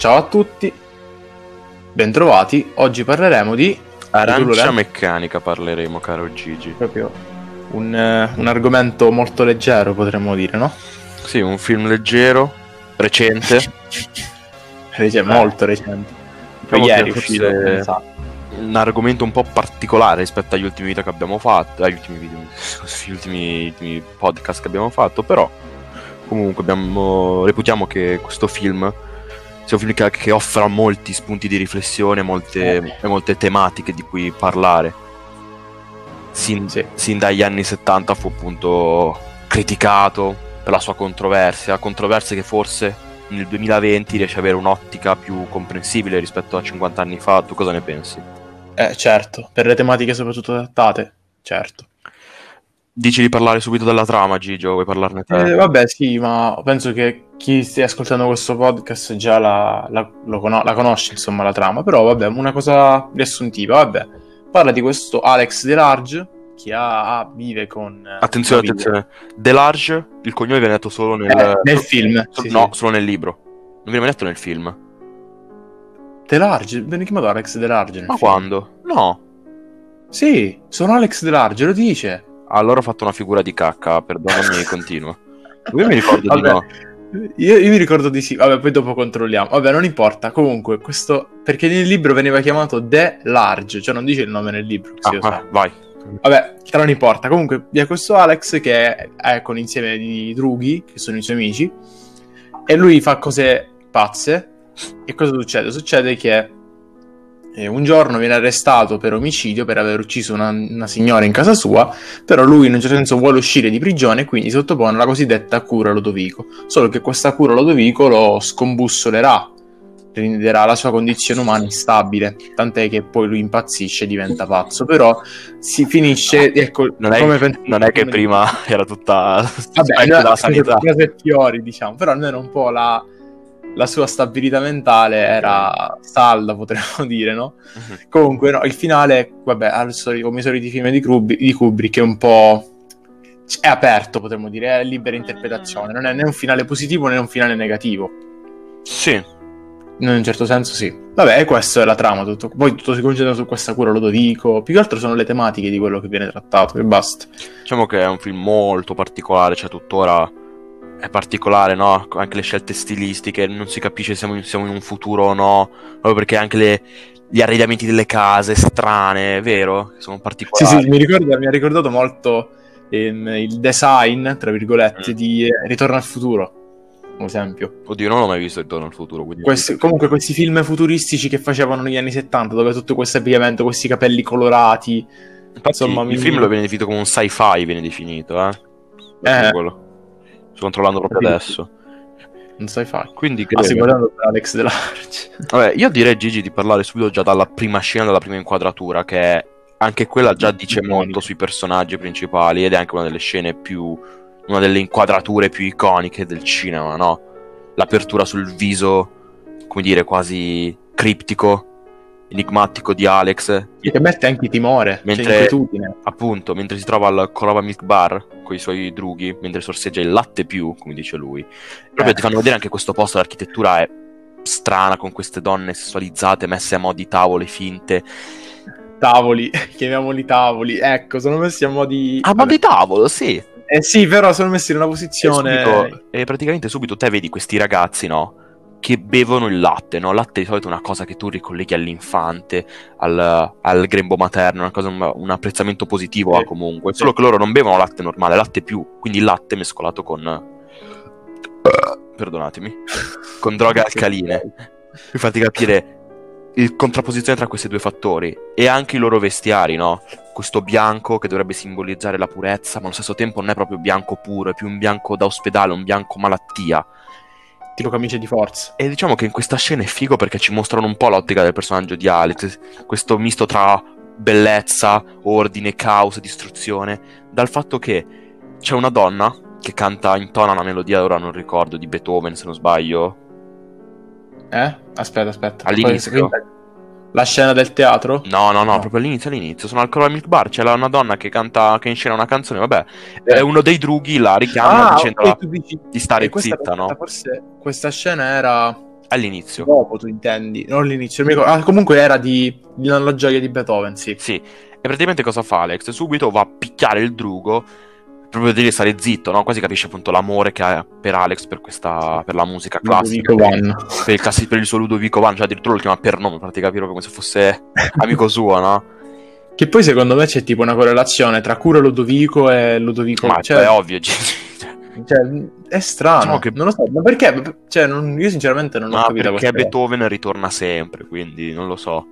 Ciao a tutti, bentrovati. Oggi parleremo di arancia meccanica. Parleremo, caro Gigi. Proprio un, eh, un argomento molto leggero, potremmo dire, no? Sì, un film leggero, recente. Rece- molto recente. Diciamo ieri è uscito. un argomento un po' particolare rispetto agli ultimi video che abbiamo fatto, agli ultimi video, scusi, gli ultimi, ultimi podcast che abbiamo fatto, però comunque abbiamo, reputiamo che questo film sia un film che, che offra molti spunti di riflessione molte, e molte tematiche di cui parlare. Sin, Sì. sin dagli anni 70 fu appunto criticato per la sua controversia, controversia che forse nel 2020 riesce ad avere un'ottica più comprensibile rispetto a 50 anni fa. Tu cosa ne pensi? Eh, certo, per le tematiche soprattutto trattate, certo. Dici di parlare subito della trama, Gigio? Vuoi parlarne te? Eh, vabbè, sì, ma penso che chi stia ascoltando questo podcast già la, la- lo cono- la conosce, insomma, la trama. Però, vabbè, una cosa riassuntiva, vabbè. Parla di questo Alex Delarge che ha- vive con... eh, attenzione, attenzione. Delarge, il cognome viene detto solo nel, Eh, nel film, so- sì, no, sì. solo nel libro. Non viene mai detto nel film. Delarge, viene chiamato Alex Delarge Ma film. quando? No. Sì, sono Alex Delarge, lo dice. Allora ho fatto una figura di cacca, perdonami, continua. Io mi ricordo di Vabbè. no. Io, io mi ricordo di sì, vabbè, poi dopo controlliamo. Vabbè, non importa. Comunque, questo. Perché nel libro veniva chiamato The Large, cioè non dice il nome nel libro. Ah, ah, vai. Vabbè, che non importa. Comunque, vi è questo Alex che è, è con insieme di drughi, che sono i suoi amici, e lui fa cose pazze. E cosa succede? Succede che eh, un giorno viene arrestato per omicidio per aver ucciso una, una signora in casa sua, però lui in un certo senso vuole uscire di prigione e quindi sottopone alla cosiddetta cura Lodovico. Solo che questa cura Lodovico lo scombussolerà, renderà la sua condizione umana instabile, tant'è che poi lui impazzisce e diventa pazzo, però si finisce, ecco, Non è, come pen- non è che prima era tutta Vabbè, della sanità. fiori, diciamo, però almeno un po' la, la sua stabilità mentale era salda, potremmo dire, no? Mhm. Comunque, no, il finale, vabbè, al solito, come i soliti film di, Krub- di Kubrick, è un po'... è aperto, potremmo dire, è libera interpretazione, non è né un finale positivo né un finale negativo. Sì. In un certo senso sì. Vabbè, e questa è la trama, tutto. poi tutto si concentra su questa cura, lo dico. Più che altro sono le tematiche di quello che viene trattato, e basta. Diciamo che è un film molto particolare, cioè tuttora è particolare, no? Anche le scelte stilistiche, non si capisce se siamo in, siamo in un futuro o no, proprio perché anche le- gli arredamenti delle case strane, vero? Sono Sì, particolari. sì, mi, ricorda- mi ha ricordato molto ehm, il design, tra virgolette, Mm. di eh, Ritorno al futuro, per esempio. Oddio, non l'ho mai visto Ritorno al futuro. Questi- comunque questi film futuristici che facevano negli anni 70, dove tutto questo abbigliamento, questi capelli colorati, Infatti, insomma, il mi- film lo viene definito come un sci-fi, viene definito, eh? Eh. Quello. Sto controllando proprio adesso. non sai fare. Quindi, Ah, stai credo- guardando Alex Delarge. Vabbè, io direi Gigi di parlare subito già dalla prima scena, dalla prima inquadratura, che è- anche quella già dice Iconica. molto sui personaggi principali ed è anche una delle scene più. una delle inquadrature più iconiche del cinema, no? L'apertura sul viso, come dire, quasi criptico, enigmatico di Alex, Che mette anche timore, Mentre- cioè inquietudine. appunto, mentre si trova al Colova Milk Bar con i suoi drughi, mentre sorseggia il latte più, come dice lui. Proprio Eh. ti fanno vedere anche questo posto, l'architettura è strana con queste donne sessualizzate messe a mo' di tavole finte. Tavoli, chiamiamoli tavoli. Ecco, sono messi a mo' di... A mo' di tavolo, sì. Eh sì, però sono messi in una E, posizione... subito- e praticamente subito te vedi questi ragazzi, no? Che bevono il latte, no? Il latte di solito è una cosa che tu ricolleghi all'infante, al, al grembo materno, una cosa, un, un apprezzamento positivo Sì. ha comunque. Solo che loro non bevono latte normale, latte più, quindi latte mescolato con... Perdonatemi. Con droghe alcaline. Per farti capire il contrapposizione tra questi due fattori e anche i loro vestiari, no? Questo bianco che dovrebbe simbolizzare la purezza, ma allo stesso tempo non è proprio bianco puro, è più un bianco da ospedale, un bianco malattia. Tipo camicie di forza. E diciamo che in questa scena è figo perché ci mostrano un po' l'ottica del personaggio di Alex, questo misto tra bellezza, ordine, caos distruzione, dal fatto che c'è una donna che canta, intona una melodia, ora non ricordo, di Beethoven se non sbaglio, Eh? Aspetta, aspetta. All'inizio? Poi- La scena del teatro? No, no, no, No. proprio all'inizio, all'inizio. Sono al Coral Milk Bar, c'è la- una donna che canta, che inscena una canzone, vabbè. E uno dei drughi la richiama Ah, dicendola ok, tu dici... di stare eh, questa- zitta, no? Forse questa scena era All'inizio. Dopo tu intendi, non all'inizio. Ah, comunque era di, di La gioia di Beethoven, sì. Sì. E praticamente cosa fa Alex? Subito va a picchiare il drugo proprio devi stare zitto, no? Quasi capisce appunto l'amore che ha per Alex per questa per la musica classica. Van. Per il, classi- per il suo Ludovico Van, cioè addirittura lo chiama per nome, per farti capire come se fosse amico suo, no? Che poi secondo me c'è tipo una correlazione tra Curo Ludovico e Ludovico Ma cioè, è ovvio, cioè, è strano. Diciamo che- Non lo so, ma perché? Cioè, non- io sinceramente non ho ma capito perché. Beethoven ritorna sempre, quindi non lo so.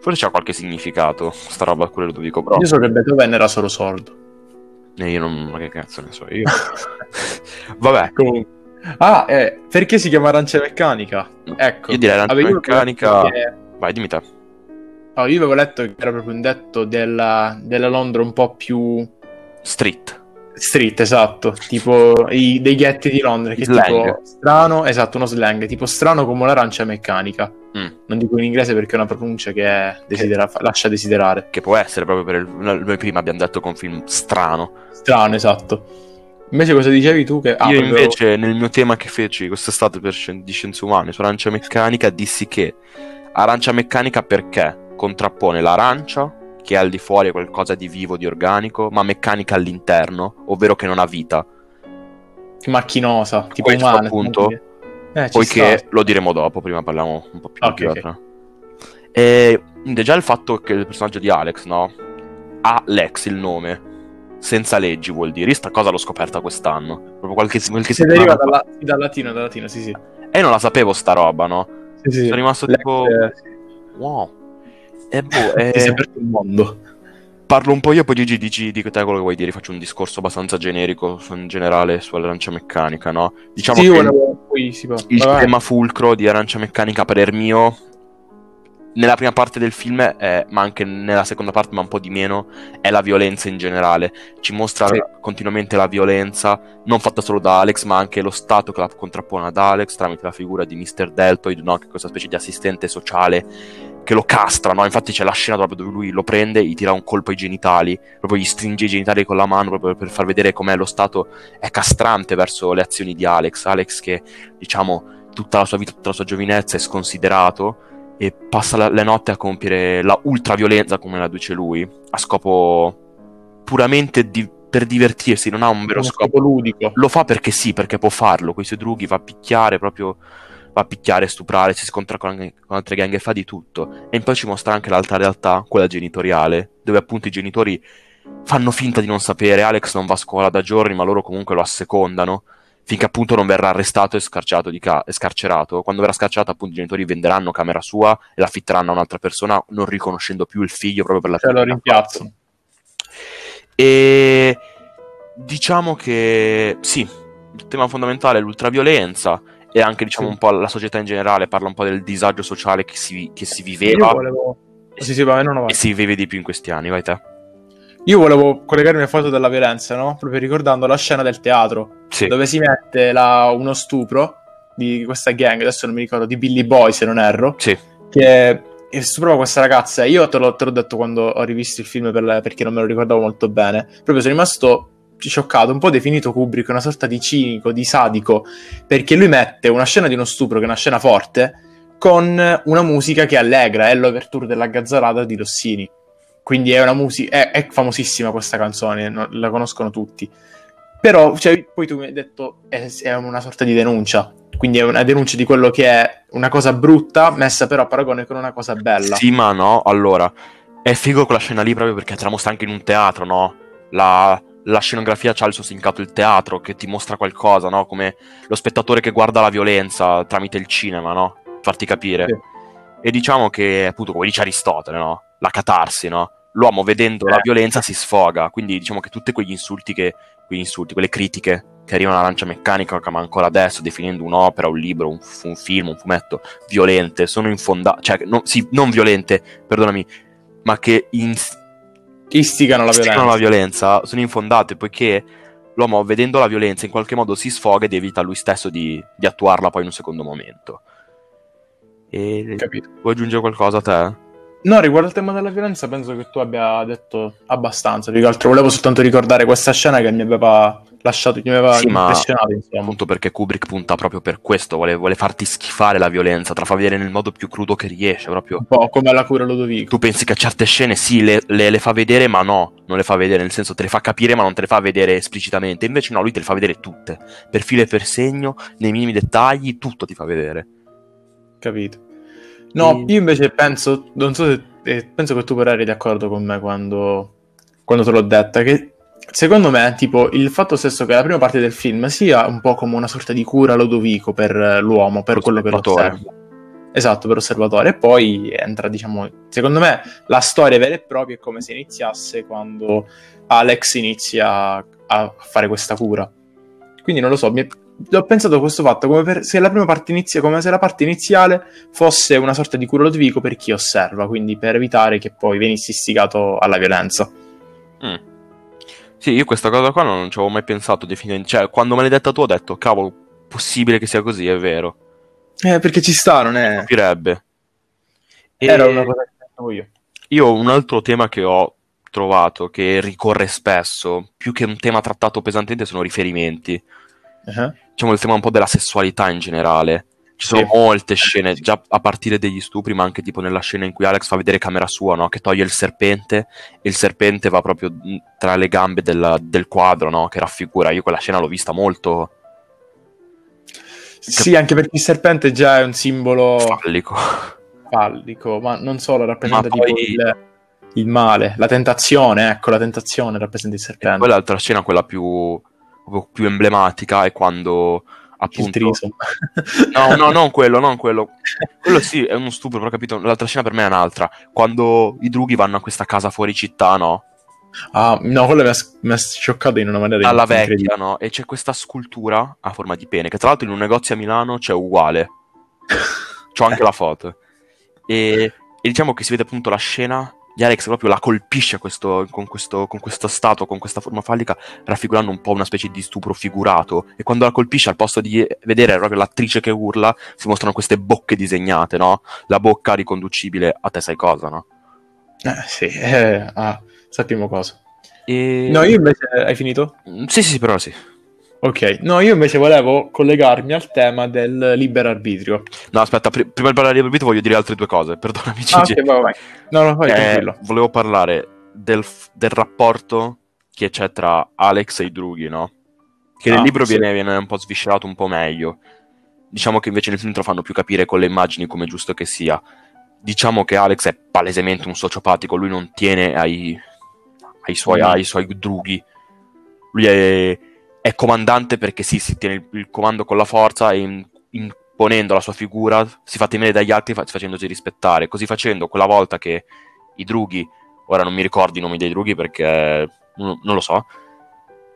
Forse c'ha qualche significato, sta roba con Ludovico, però Io so che Beethoven era solo sordo. Eh, io non... ma che cazzo ne so io. Vabbè, Comunque. Ah, eh, perché si chiama arancia meccanica? Ecco. io direi arancia meccanica... avevo letto che- Vai, dimmi te. oh, io avevo letto che era proprio un detto della, della Londra un po' più Street. Street, esatto. Tipo i, dei ghetti di Londra, che è Slang. tipo strano, esatto, uno slang, tipo strano come l'arancia meccanica. Mm. Non dico in inglese perché è una pronuncia che è desidera- lascia desiderare. Che può essere proprio per il... Noi prima abbiamo detto è un film strano. Strano, esatto. Invece cosa dicevi tu? Che... ah, Io proprio- invece nel mio tema che feci quest'estate per scien- di scienze umane su arancia meccanica dissi che arancia meccanica perché contrappone l'arancia che al di fuori è qualcosa di vivo, di organico, ma meccanica all'interno, ovvero che non ha vita. macchinosa, tipo Questo umana. appunto, Eh, Poiché lo diremo dopo, prima parliamo un po' più Ok, di Giotra. E già il fatto che il personaggio di Alex, no? Ha Lex il nome. Senza leggi vuol dire. Io sta cosa l'ho scoperta quest'anno. Proprio qualche, qualche Si settimana deriva dalla, dal latino, dal latino, sì, sì. E non la sapevo sta roba, no? Sì, sì. Sono rimasto Lex, tipo... eh, sì. Wow. E boh, e Ti si è aperto il mondo. parlo un po' io, poi Gigi dici di te quello che vuoi dire. Faccio un discorso abbastanza generico, su- in generale, sull'arancia meccanica, no? Diciamo sì, che volevo... Poi si può... il vai. tema fulcro di Arancia Meccanica, a parer mio, nella prima parte del film, è- ma anche nella seconda parte, ma un po' di meno, è la violenza in generale. Ci mostra Sì. continuamente la violenza, non fatta solo da Alex, ma anche lo Stato che la contrappone ad Alex tramite la figura di Mr. Deltoid, no? che è questa specie di assistente sociale che lo castra, no? Infatti c'è la scena proprio dove lui lo prende, gli tira un colpo ai genitali, proprio gli stringe i genitali con la mano proprio per far vedere com'è lo stato è castrante verso le azioni di Alex. Alex che, diciamo, tutta la sua vita, tutta la sua giovinezza è sconsiderato e passa la- le notti a compiere la ultraviolenza, come la dice lui, a scopo puramente di- per divertirsi, non ha un vero scopo. scopo ludico. Lo fa perché sì, perché può farlo, con i suoi drughi va a picchiare proprio va a picchiare, stuprare, si scontra con, con altre gang e fa di tutto. E poi ci mostra anche l'altra realtà, quella genitoriale, dove appunto i genitori fanno finta di non sapere, Alex non va a scuola da giorni, ma loro comunque lo assecondano, finché appunto non verrà arrestato e, scarciato di ca- e scarcerato. Quando verrà scarcerato appunto i genitori venderanno camera sua e l'affitteranno a un'altra persona, non riconoscendo più il figlio proprio per la Cioè lo rimpiazzano. E diciamo che sì, il tema fondamentale è l'ultraviolenza e anche diciamo Sì. un po' la società in generale, parla un po' del disagio sociale che si, che si viveva volevo... Sì, sì, vai, no, no, vai. e si vive di più in questi anni, vai te. Io volevo collegarmi al fatto della violenza, no? Proprio ricordando la scena del teatro, Sì, dove si mette la- uno stupro di questa gang, adesso non mi ricordo, di Billy Boy se non erro, sì, che stuprava questa ragazza. Io te l'ho, te l'ho detto quando ho rivisto il film per- perché non me lo ricordavo molto bene. Proprio sono rimasto scioccato, un po' definito Kubrick una sorta di cinico, di sadico, perché lui mette una scena di uno stupro che è una scena forte con una musica che allegra, è l'overture della gazzarata di Rossini. Quindi è una musica, è, è famosissima questa canzone, no- la conoscono tutti. Però, cioè, poi tu mi hai detto è, è una sorta di denuncia. Quindi è una denuncia di quello che è una cosa brutta, messa però a paragone con una cosa bella. sì, ma no, allora, è figo quella scena lì proprio perché mostra anche in un teatro, no? La, la scenografia c'ha il suo significato, il teatro che ti mostra qualcosa, no? Come lo spettatore che guarda la violenza tramite il cinema, no? Farti capire. Sì. E diciamo che, appunto, come dice Aristotele, no? La catarsi, no? L'uomo vedendo la Eh. violenza si sfoga, quindi diciamo che tutti quegli insulti che, quegli insulti, quelle critiche che arrivano all'arancia meccanica, ma ancora adesso, definendo un'opera, un libro, un, un film, un fumetto, violente, sono infondate, cioè, no- sì, non violente, perdonami, ma che in- Istigano la istigano violenza. la violenza, sono infondate poiché l'uomo vedendo la violenza in qualche modo si sfoga ed evita lui stesso di, di attuarla poi in un secondo momento. E Capito. vuoi aggiungere qualcosa a te? No, riguardo al tema della violenza, penso che tu abbia detto abbastanza. Più che altro volevo soltanto ricordare questa scena che mi aveva lasciato, mi aveva Sì, ma- impressionato, insomma. Appunto perché Kubrick punta proprio per questo, vuole, vuole farti schifare la violenza, te la fa vedere nel modo più crudo che riesce, proprio. Un po' come la cura Lodovico. Tu pensi che a certe scene sì, le, le- le fa vedere, ma no, non le fa vedere, nel senso te le fa capire, ma non te le fa vedere esplicitamente. Invece no, lui te le fa vedere tutte, per filo e per segno, nei minimi dettagli, tutto ti fa vedere. Capito. No, E- io invece penso, non so se, eh, penso che tu eri d'accordo con me quando, quando te l'ho detta, che secondo me, tipo, il fatto stesso che la prima parte del film sia un po' come una sorta di cura Lodovico per eh, l'uomo, per quello che lo osserva. Esatto, per osservatore. E poi entra, diciamo, secondo me la storia vera e propria è come se iniziasse quando Alex inizia a fare questa cura. Quindi non lo so, mi è- ho pensato a questo fatto come per- se la prima parte inizia, come se la parte iniziale fosse una sorta di cura Lodovico per chi osserva, quindi per evitare che poi venissi istigato alla violenza. Mm. Sì, io questa cosa qua non ci avevo mai pensato definitivamente. Cioè, quando me l'hai detta tu ho detto, cavolo, possibile che sia così, è vero. Eh, perché ci sta, non è... Capirebbe. E Era una cosa che pensavo io. Io un altro tema che ho trovato, che ricorre spesso, più che un tema trattato pesantemente, sono riferimenti. Eh. Diciamo il tema un po' della sessualità in generale. Ci sono Sì. molte scene, già a partire degli stupri, ma anche tipo nella scena in cui Alex fa vedere camera sua, no? Che toglie il serpente e il serpente va proprio mh, tra le gambe del, del quadro, no? Che raffigura. Io quella scena l'ho vista molto Sì, anche perché il serpente già è un simbolo fallico. fallico, ma non solo rappresenta poi- il, il male, la tentazione, ecco, la tentazione rappresenta il serpente. Poi l'altra scena, quella più, più emblematica, è quando appunto... No, no, non quello, non quello. Quello sì, è uno stupro, però capito. L'altra scena per me è un'altra. Quando i drughi vanno a questa casa fuori città, no? Ah, no, quello mi ha, mi ha scioccato in una maniera Alla vecchia, no? E c'è questa scultura a forma di pene, che tra l'altro in un negozio a Milano c'è uguale. C'ho anche la foto. E, e diciamo che si vede appunto la scena di Alex proprio la colpisce questo- con, questo, con questa statua, con questa forma fallica, raffigurando un po' una specie di stupro figurato. E quando la colpisce, al posto di vedere proprio l'attrice che urla, si mostrano queste bocche disegnate, no? La bocca riconducibile a te sai cosa, no? Eh, sì, eh, ah, sappiamo cosa. E... No, io invece... Hai finito? Sì, sì, sì, però sì. Ok, no, io invece volevo collegarmi al tema del libero arbitrio. No, aspetta, pri- prima di parlare di Arbitro voglio dire altre due cose, perdonami Ah, Gigi. ok, vai, vai. No, no, vai, Eh, tranquillo. volevo parlare del, f- del rapporto che c'è tra Alex e i drughi, no? Che nel Ah, libro sì. viene, viene un po' sviscerato un po' meglio. Diciamo che invece nel film te lo fanno più capire con le immagini come giusto che sia. Diciamo che Alex è palesemente un sociopatico, lui non tiene ai, ai, suoi, Mm. ai suoi drughi. Lui è, è comandante perché sì, si tiene il, il comando con la forza e in- imponendo la sua figura si fa temere dagli altri fa- facendosi rispettare. Così facendo, quella volta che i drughi, ora non mi ricordo i nomi dei drughi perché non, non lo so,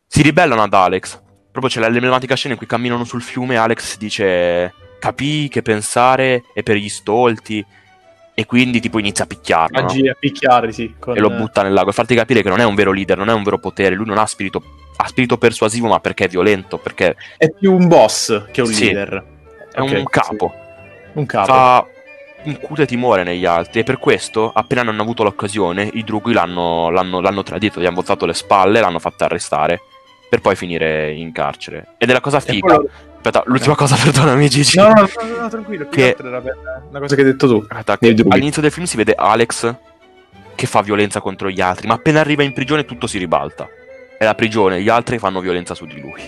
si ribellano ad Alex. Proprio c'è l'emblematica scena in cui camminano sul fiume e Alex dice capì che pensare è per gli stolti e quindi tipo inizia a picchiarlo. no? Aggi a picchiare, sì. Con, e lo butta nel lago e farti capire che non è un vero leader, non è un vero potere, lui non ha spirito, ha spirito persuasivo ma perché è violento, perché È più un boss che un Sì. leader. è Ok, un capo, sì. Un capo. fa incute timore negli altri e per questo appena hanno avuto l'occasione i drughi l'hanno, l'hanno, l'hanno tradito, gli hanno voltato le spalle, l'hanno fatta arrestare per poi finire in carcere. Ed è la cosa figa. poi- Aspetta, l'ultima cosa, perdonami Gigi. No, no, no, no, tranquillo. Che- altro era una cosa che hai detto tu. Aspetta, all'inizio del film si vede Alex che fa violenza contro gli altri, ma appena arriva in prigione tutto si ribalta. È la prigione, gli altri fanno violenza su di lui.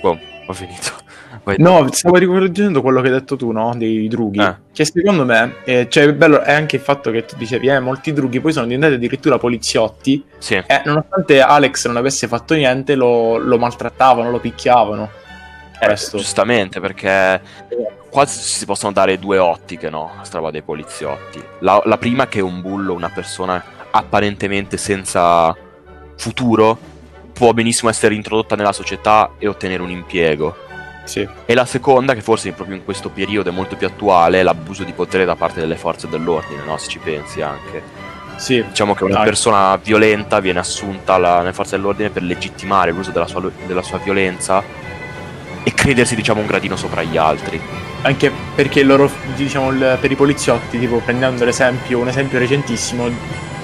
Boh, ho finito. Vai. No, stavo ricorgendo quello che hai detto tu, no? Dei drughi. Eh. Che secondo me, eh, cioè, bello è anche il fatto che tu dicevi, eh, molti drughi poi sono diventati addirittura poliziotti. Sì, E nonostante Alex non avesse fatto niente, lo, lo maltrattavano, lo picchiavano. Eh, Questo. giustamente perché qua si possono dare due ottiche, no? Questa roba dei poliziotti. La, la prima che un bullo, una persona apparentemente senza futuro, può benissimo essere introdotta nella società e ottenere un impiego. Sì. E la seconda, che forse proprio in questo periodo è molto più attuale, è l'abuso di potere da parte delle forze dell'ordine, no? Se ci pensi anche. Sì. Diciamo che una Ah. persona violenta viene assunta alla- nelle forze dell'ordine per legittimare l'uso della sua, della sua violenza credersi, diciamo, un gradino sopra gli altri. Anche perché loro, diciamo, per i poliziotti, tipo prendendo l'esempio, un esempio recentissimo,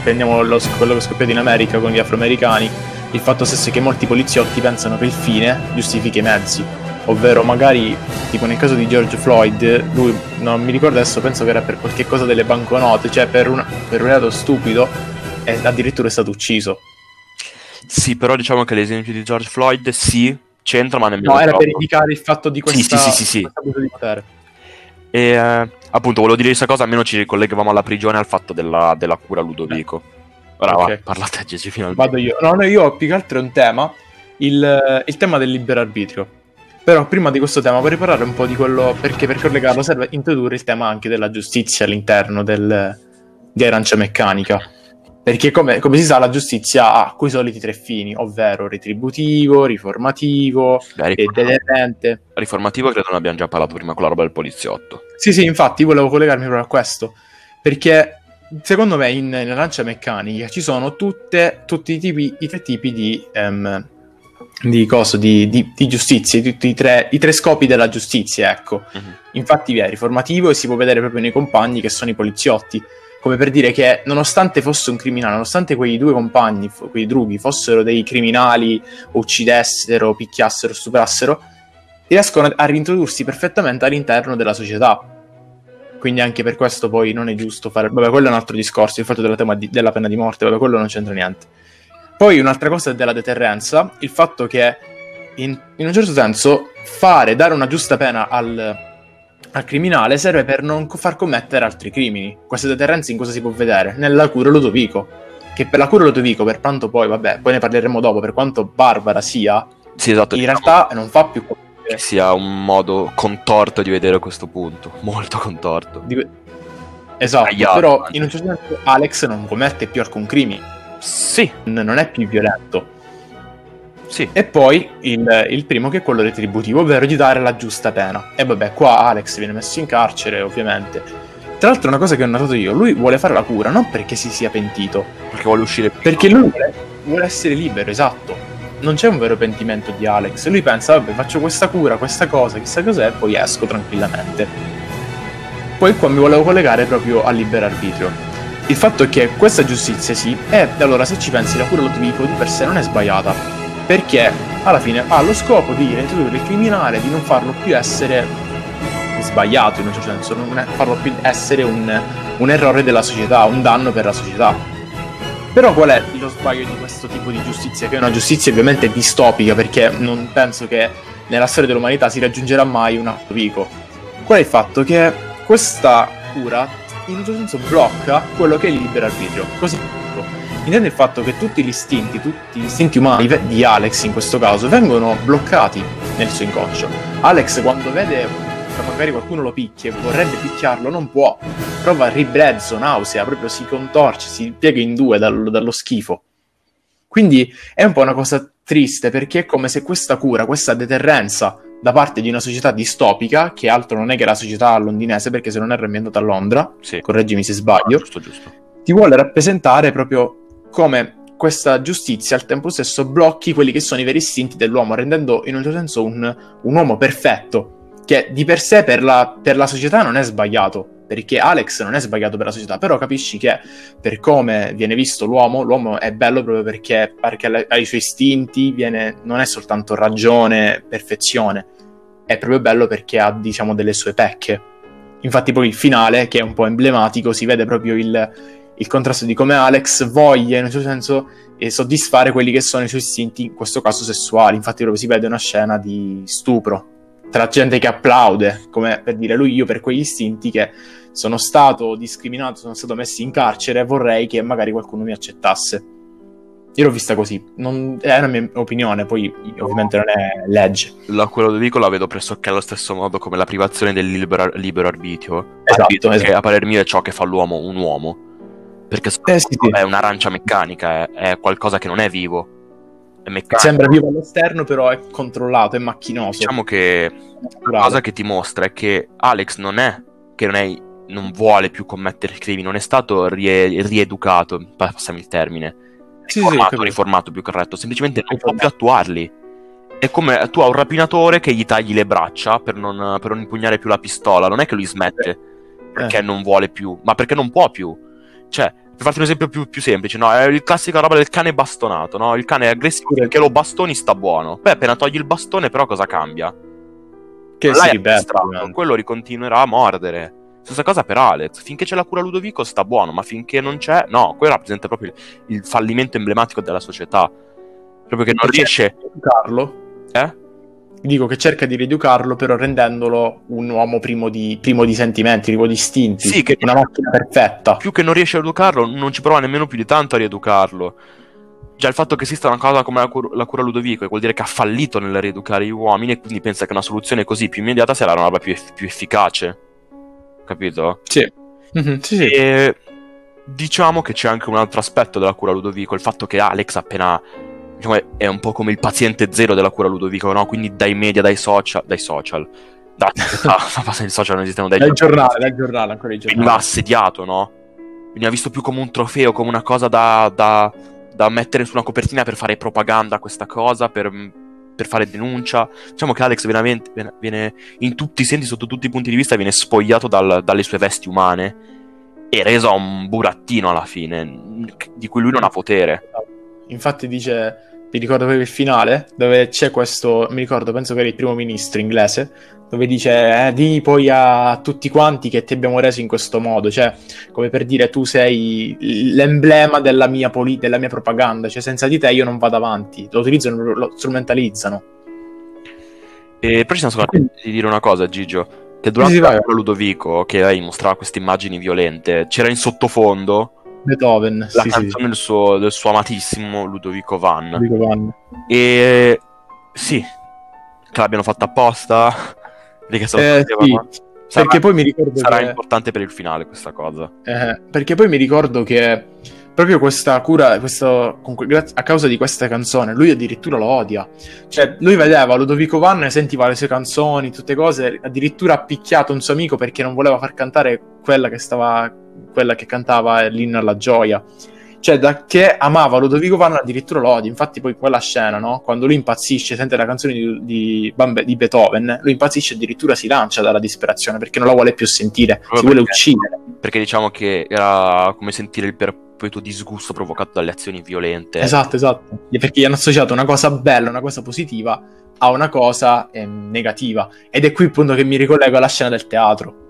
prendiamo lo- quello che è scoppiato in America con gli afroamericani, il fatto stesso che molti poliziotti pensano che il fine giustifichi i mezzi, ovvero magari, tipo nel caso di George Floyd, lui non mi ricordo adesso, penso che era per qualche cosa delle banconote, cioè per, una, per un reato stupido, e addirittura è stato ucciso. Sì, però diciamo che l'esempio di George Floyd sì, c'entra, ma nemmeno No, era troppo. per indicare il fatto di questa, Sì, sì, sì, sì, abuso di potere. E eh, appunto, volevo dire questa cosa, almeno ci ricollegavamo alla prigione al fatto della, della cura Ludovico. Ora va, Ok. parla te, Gigi, finalmente. Vado io. No, no, io ho più che altro un tema, il, il tema del libero arbitrio. Però prima di questo tema vorrei parlare un po' di quello, perché per collegarlo serve introdurre il tema anche della giustizia all'interno del, di Arancia Meccanica. Perché come, come si sa la giustizia ha quei soliti tre fini, ovvero retributivo, riformativo Beh, e deterrente. riformativo credo ne abbiamo già parlato prima con la roba del poliziotto. Sì, sì, infatti volevo collegarmi proprio a questo, perché secondo me in, in Arancia Meccanica ci sono tutte, tutti i, tipi, i tre tipi di, ehm, di, coso, di, di, di giustizia, tutti i tre, i tre scopi della giustizia, ecco. Mhm. Infatti vi è riformativo e si può vedere proprio nei compagni che sono i poliziotti, come per dire che nonostante fosse un criminale, nonostante quei due compagni, quei drughi, fossero dei criminali, uccidessero, picchiassero, stuprassero, riescono a rintrodursi perfettamente all'interno della società. Quindi anche per questo poi non è giusto fare... Vabbè, quello è un altro discorso, il fatto della, di- della pena di morte, vabbè, quello non c'entra niente. Poi un'altra cosa è della deterrenza, il fatto che in, in un certo senso fare, dare una giusta pena al, al criminale serve per non far commettere altri crimini. Questa deterrenza in cosa si può vedere? Nella cura Ludovico. Che per la cura Ludovico, per quanto poi, vabbè, poi ne parleremo dopo, per quanto barbara sia, Sì, esatto. in diciamo realtà non fa più che sia un modo contorto di vedere questo punto. Molto contorto. di- Esatto, Sbagliato, però in un certo senso Alex non commette più alcun crimine, Sì, non è più violento. Sì. E poi il, il primo che è quello retributivo, ovvero di dare la giusta pena. E vabbè, qua Alex viene messo in carcere, ovviamente. Tra l'altro una cosa che ho notato io, lui vuole fare la cura non perché si sia pentito, Perché vuole uscire più. perché lui vuole, vuole essere libero, esatto. Non c'è un vero pentimento di Alex, lui pensa, vabbè, faccio questa cura, questa cosa, chissà cos'è, e poi esco tranquillamente. Poi qua mi volevo collegare proprio al libero arbitrio. Il fatto è che questa giustizia sì, e allora se ci pensi la cura Ludovico di per sé non è sbagliata, perché alla fine ha lo scopo di reintrodurre il criminale, di non farlo più essere sbagliato in un certo senso, non farlo più essere un, un errore della società, un danno per la società. Però qual è lo sbaglio di questo tipo di giustizia? Che è una giustizia ovviamente distopica, perché non penso che nella storia dell'umanità si raggiungerà mai un Ludovico. Qual è il fatto? Che questa cura in un certo senso blocca quello che è il libero arbitrio. Così intende il fatto che tutti gli istinti, tutti gli istinti umani di Alex in questo caso, vengono bloccati nel suo inconscio. Alex quando vede che magari qualcuno lo picchia e vorrebbe picchiarlo, non può. Prova ribrezzo, nausea, proprio si contorce, si piega in due dal- dallo schifo. Quindi è un po' una cosa triste perché è come se questa cura, questa deterrenza da parte di una società distopica, che altro non è che la società londinese, perché se non erro è ambientata a Londra, Sì. correggimi se sbaglio, Giusto, giusto. ti vuole rappresentare proprio come questa giustizia al tempo stesso blocchi quelli che sono i veri istinti dell'uomo, rendendo in un certo senso un, un uomo perfetto, che di per sé per la, per la società non è sbagliato, perché Alex non è sbagliato per la società, però capisci che per come viene visto l'uomo, l'uomo è bello proprio perché, perché ha- i suoi istinti, viene, non è soltanto ragione, perfezione, è proprio bello perché ha diciamo delle sue pecche. Infatti poi il finale, che è un po' emblematico, si vede proprio il, il contrasto di come Alex voglia in un certo senso eh, soddisfare quelli che sono i suoi istinti, in questo caso sessuali. Infatti proprio si vede una scena di stupro tra gente che applaude, come per dire lui io per quegli istinti che sono stato discriminato, sono stato messo in carcere, vorrei che magari qualcuno mi accettasse. Io l'ho vista così, non- è una mia opinione, poi ovviamente non è legge. La, quello che dico la vedo pressoché allo stesso modo come la privazione del libero, libero arbitrio. Esatto, Arbitrio, Che esatto. a parer mio è ciò che fa l'uomo un uomo. Perché Eh, sì, sì. è un'arancia meccanica, è, è qualcosa che non è vivo. È meccanico. Sembra vivo all'esterno, però è controllato, è macchinoso. Diciamo che la cosa che ti mostra è che Alex non è che non, è, non vuole più commettere crimini, non è stato rie- rieducato, pa- passami il termine, Sì, sì, riformato, capito. riformato più corretto, semplicemente non può più attuarli. È come tu hai un rapinatore che gli tagli le braccia per non, per non impugnare più la pistola, non è che lui smette perché Eh. non vuole più, ma perché non può più. Cioè, per farti un esempio più, più semplice, no? È il classica roba del cane bastonato, no? Il cane è aggressivo Sì. finché lo bastoni sta buono. Beh, appena togli il bastone, però cosa cambia? Che Là si distratto, ovviamente. quello ricontinuerà a mordere. Stessa cosa per Alex. Finché c'è la cura Ludovico sta buono, ma finché non c'è, no, quello rappresenta proprio il, il fallimento emblematico della società. Proprio che non Perché- riesce. Educarlo. Eh? Dico che cerca di rieducarlo, però rendendolo un uomo primo di, primo di sentimenti, primo di istinti. Sì, che- una macchina perfetta. Più che non riesce a educarlo, non ci prova nemmeno più di tanto a rieducarlo. Già il fatto che esista una cosa come la, cur- la cura Ludovico vuol dire che ha fallito nel rieducare gli uomini e quindi pensa che una soluzione così più immediata sia la roba più, eff- più efficace. Capito? Sì. Mhm, sì, sì. E diciamo che c'è anche un altro aspetto della cura Ludovico, il fatto che Alex appena diciamo, è- un po' come il paziente zero della cura Ludovico, no? Quindi dai media, dai social, dai social. Da, ah, i social non esistono dai, Dal giornale, dal giornale, ancora il Quindi l'ha assediato, no? Veniva visto più come un trofeo, come una cosa da, da- da mettere su una copertina per fare propaganda a questa cosa, per, per fare denuncia. Diciamo che Alex veramente viene, viene- in tutti i sensi, sotto tutti i punti di vista, viene spogliato dal- dalle sue vesti umane e reso un burattino alla fine, di cui lui non ha potere. Infatti dice, ti ricordo proprio il finale, dove c'è questo, mi ricordo, penso che era il primo ministro inglese, dove dice, eh, di poi a tutti quanti che ti abbiamo reso in questo modo, cioè, come per dire, tu sei l'emblema della mia, poli- della mia propaganda, cioè senza di te io non vado avanti, lo utilizzano, lo- strumentalizzano. E però ci siamo scordati di dire una cosa, Gigio. Che durante Sì, sì, Ludovico, che lei mostrava queste immagini violente, c'era in sottofondo Beethoven, la sì, sì, canzone del, suo, del suo amatissimo Ludovico Van. dico Van. E sì, che l'abbiano fatta apposta. Perché, Eh, sì, sarà, perché poi mi ricordo sarà che... importante per il finale questa cosa. Eh, perché poi mi ricordo che proprio questa cura, questo, a causa di questa canzone, lui addirittura lo odia. Cioè, lui vedeva Ludovico Van, sentiva le sue canzoni, tutte cose, addirittura ha picchiato un suo amico perché non voleva far cantare quella che stava, quella che cantava l'inno alla gioia. Cioè, da che amava Ludovico Van addirittura lo odia. Infatti, poi quella scena, no? Quando lui impazzisce, sente la canzone di, di, Bambe- di Beethoven, lui impazzisce e addirittura si lancia dalla disperazione perché non la vuole più sentire, Proprio si vuole perché- uccidere. Perché diciamo che era come sentire il perpetuo disgusto provocato dalle azioni violente. Esatto, esatto. Perché gli hanno associato una cosa bella, una cosa positiva a una cosa ehm, negativa. Ed è qui appunto che mi ricollego alla scena del teatro.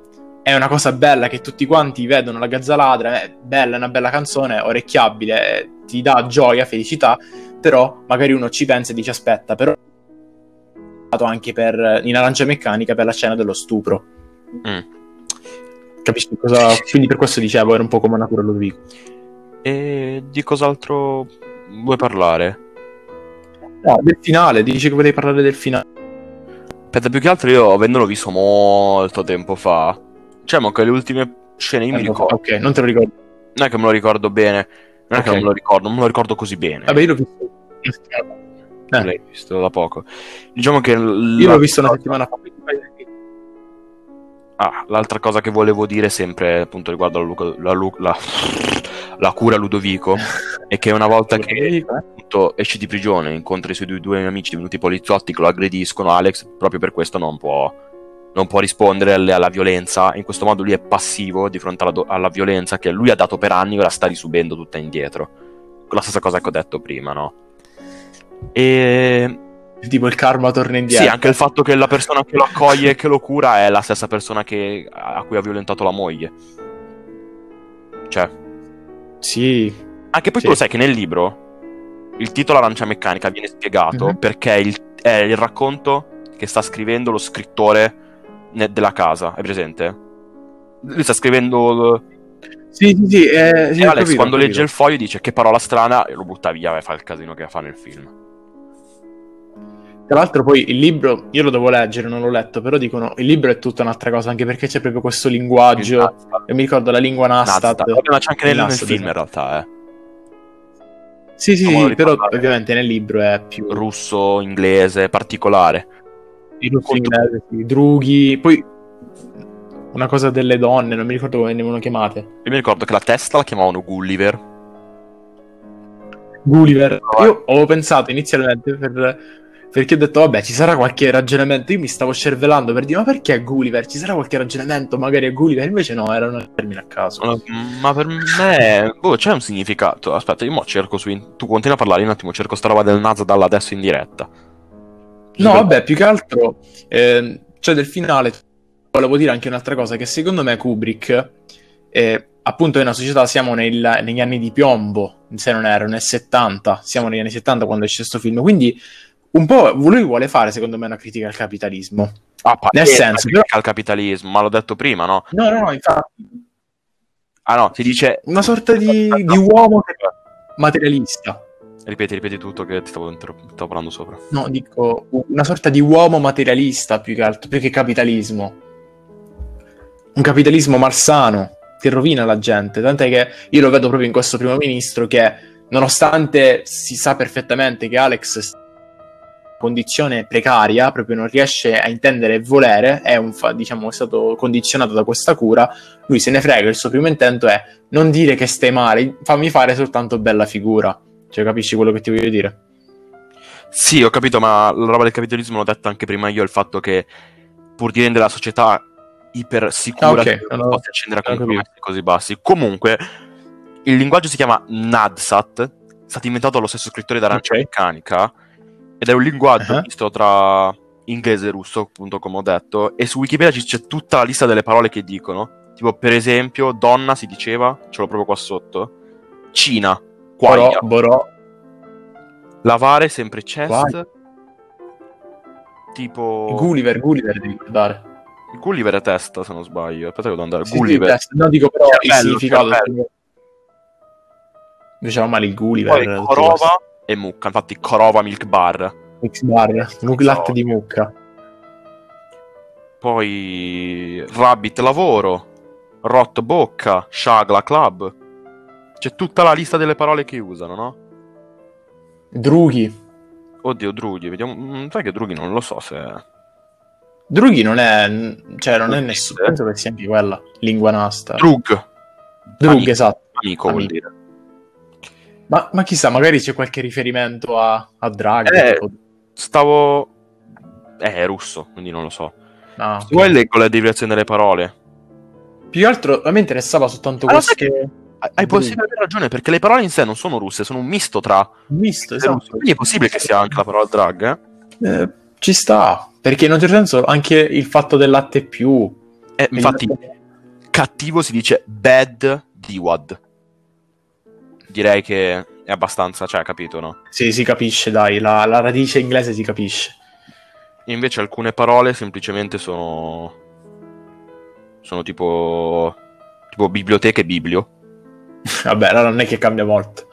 È una cosa bella che tutti quanti vedono la gazzaladra, è bella, è una bella canzone, orecchiabile, ti dà gioia, felicità, però magari uno ci pensa e dice aspetta, però anche per, in arancia meccanica per la scena dello stupro. Mm. Capisci cosa? Quindi per questo dicevo, era un po' come una cura Ludovico. E di cos'altro vuoi parlare? No, del finale, dici che volevi parlare del finale. Aspetta, più che altro io avendolo visto molto tempo fa, diciamo che le ultime scene io mi ricordo. Ok, non te lo ricordo. Non è che me lo ricordo bene, non è che non me lo ricordo, non me lo ricordo così bene. Vabbè, io l'ho visto eh. l'hai visto da poco. Diciamo che l- Io l'ho visto una settimana fa. Ah, l'altra cosa che volevo dire sempre appunto riguardo la, Luca- la Lu- la- la cura Ludovico è che una volta che eh. appunto esce di prigione, incontra i suoi due, due amici divenuti poliziotti che lo aggrediscono, Alex proprio per questo non può, non può rispondere alle- alla violenza. In questo modo lui è passivo di fronte alla, do- alla violenza che lui ha dato per anni e ora sta risubendo tutta indietro. La stessa cosa che ho detto prima, no? E Tipo il karma torna indietro. sì, anche il fatto che la persona che lo accoglie e che lo cura è la stessa persona che- a cui ha violentato la moglie. Cioè, Sì. anche poi Sì. tu lo sai che nel libro il titolo Arancia Meccanica viene spiegato Mhm. perché il- è il racconto che sta scrivendo lo scrittore della casa, hai presente? Lui sta scrivendo... Sì, sì, sì. eh, sì, Alex capito, quando legge il foglio dice che parola strana e lo butta via e fa il casino che fa nel film. Tra l'altro poi il libro, io lo devo leggere, non l'ho letto, però dicono il libro è tutta un'altra cosa, anche perché c'è proprio questo linguaggio. E mi ricordo la lingua Nastat. Vabbè, ma c'è anche nel, nel Nastat, film in realtà, eh. Sì, sì, sì, però ovviamente nel libro è più Russo, inglese, particolare. I inglese, sì, drughi, poi una cosa delle donne, non mi ricordo come venivano chiamate. Io mi ricordo che la testa la chiamavano Gulliver. Gulliver. Io avevo pensato inizialmente per Perché ho detto, vabbè, ci sarà qualche ragionamento. Io mi stavo cervellando per dire, ma perché Gulliver? Ci sarà qualche ragionamento magari a Gulliver? Invece no, erano termini a caso. Ma, ma per me, boh, c'è un significato. Aspetta, io mo cerco su. in- Tu continua a parlare un attimo, cerco sta roba del naso dalla adesso in diretta. No, vabbè, più che altro, ehm, cioè del finale, volevo dire anche un'altra cosa, che secondo me Kubrick, eh, appunto è una società, siamo nel- negli anni di piombo, se non erro, nel 70, siamo negli anni 70 quando esce questo film, quindi un po' lui vuole fare, secondo me, una critica al capitalismo. Ah, Nel senso, però- al capitalismo, ma l'ho detto prima, no? No, no, no, infatti, Ah no, si dice. una sorta di, di uomo materialista. Ripeti, ripeti tutto che ti stavo, interrom- stavo parlando sopra. No, dico una sorta di uomo materialista più che altro, più che capitalismo. Un capitalismo malsano che rovina la gente. Tant'è che io lo vedo proprio in questo primo ministro che, nonostante si sa perfettamente che Alex è in condizione precaria, proprio non riesce a intendere e volere, è, un diciamo, è stato condizionato da questa cura, lui se ne frega, il suo primo intento è non dire che stai male, fammi fare soltanto bella figura. Cioè, capisci quello che ti voglio dire? Sì, ho capito, ma la roba del capitalismo l'ho detto anche prima io, il fatto che pur di rendere la società iper sicura Ah, ok, che non non ho- possa accendere a compromessi così bassi. Comunque, il linguaggio si chiama NADSAT, è stato inventato dallo stesso scrittore d'Arancia Ok. Meccanica, ed è un linguaggio Ah. misto tra inglese e russo, appunto come ho detto, e su Wikipedia c'è tutta la lista delle parole che dicono. Tipo, per esempio, donna si diceva, ce l'ho proprio qua sotto, Cina, quaglia, Borò, Borò, lavare sempre chest, Quaglia. tipo... Gulliver, Gulliver devi ricordare. Gulliver è testa, se non sbaglio. Aspetta che devo andare. Sì, Gulliver. sì, no, dico però il significato. Diciamo male il Gulliver. Poi Corova e Mucca. Infatti Corova Milk Bar. Mix bar, mu- latte di mucca. Poi Rabbit Lavoro. Rot Bocca. Shagla Club. C'è tutta la lista delle parole che usano, no? Drughi. Oddio, Drughi. Vediamo. mm, Sai che Drughi non lo so se. Drughi non è. Cioè, non è Drughi, nessuno. eh. Penso che sia anche quella. Lingua nasta. Drug. Drughi, Amico. esatto. Amico vuol Amico. dire. Ma, ma chissà, magari c'è qualche riferimento a, a Draghi. Eh, tipo- Stavo. Eh, è russo, quindi non lo so. Ah, Se vuoi leggo la derivazione delle parole. Più che altro a me interessava soltanto Ah, lo sai questo. Hai hai avere ragione, perché le parole in sé non sono russe, sono un misto tra Misto, Esatto. Quindi è possibile che sia anche la parola drag, eh? Eh, ci sta. Perché in un certo senso anche il fatto del latte più. Eh, infatti, cattivo si dice bad diwad. Direi che è abbastanza, cioè, capito, no? Sì, si capisce, dai, la, la radice inglese si capisce. Invece alcune parole semplicemente sono... Sono tipo... Tipo biblioteca e biblio. Vabbè, allora non è che cambia molto.